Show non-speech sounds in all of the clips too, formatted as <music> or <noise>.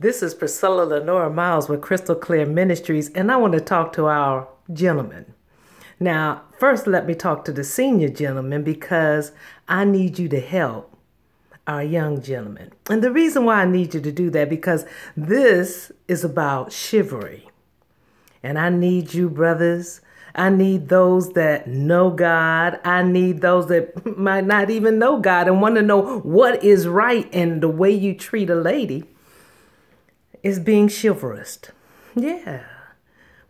This is Priscilla Lenora Miles with Crystal Clear Ministries, and I want to talk to our gentlemen. Now, first, let me talk to the senior gentlemen because I need you to help our young gentlemen. And the reason why I need you to do that because this is about chivalry. And I need you, brothers. I need those that know God. I need those that <laughs> might not even know God and want to know what is right and the way you treat a lady is being chivalrous. Yeah.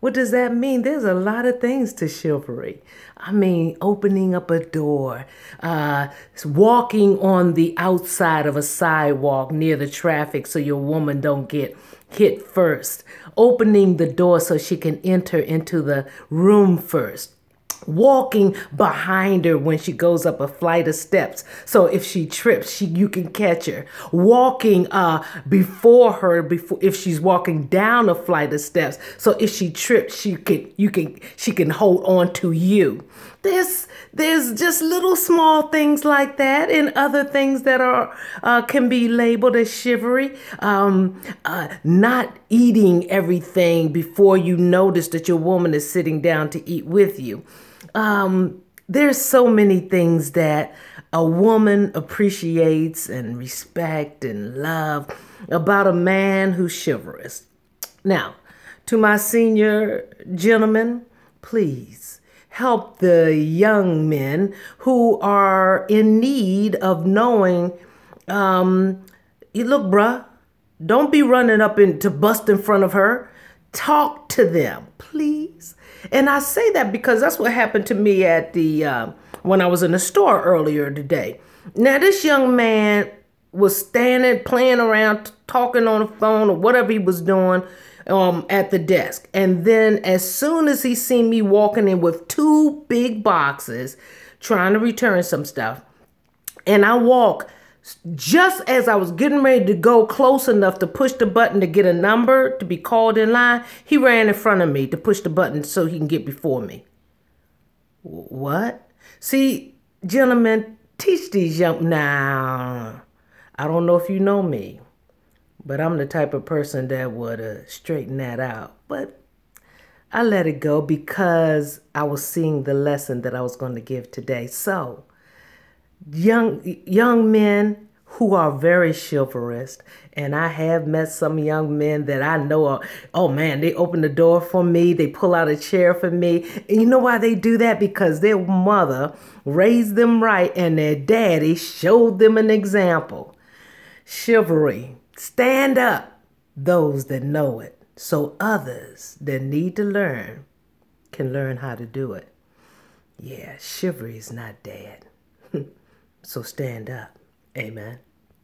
What does that mean? There's a lot of things to chivalry. I mean, opening up a door, uh, walking on the outside of a sidewalk near the traffic so your woman don't get hit first, opening the door so she can enter into the room first walking behind her when she goes up a flight of steps. So if she trips she you can catch her. Walking uh before her before if she's walking down a flight of steps. So if she trips she can you can she can hold on to you. There's there's just little small things like that and other things that are uh, can be labeled as chivalry um, uh, not eating everything before you notice that your woman is sitting down to eat with you um, there's so many things that a woman appreciates and respect and love about a man who's chivalrous. Now, to my senior gentlemen, please help the young men who are in need of knowing. Um, you look, bruh, don't be running up and to bust in front of her. Talk to them, please. And I say that because that's what happened to me at the uh, when I was in the store earlier today. Now this young man was standing, playing around, talking on the phone or whatever he was doing um, at the desk. And then as soon as he seen me walking in with two big boxes, trying to return some stuff, and I walk just as I was getting ready to go close enough to push the button to get a number to be called in line, he ran in front of me to push the button so he can get before me. What? See, gentlemen, teach these young now. I don't know if you know me, but I'm the type of person that would uh, straighten that out. But I let it go because I was seeing the lesson that I was going to give today. So, young young men who are very chivalrous. And i have met some young men that i know are oh man they open the door for me they pull out a chair for me. And you know why they do that? Because their mother raised them right and their daddy showed them an example. Chivalry. Stand up those that know it so others that need to learn can learn how to do it. Yeah chivalry is not dead <laughs> So stand up. Amen.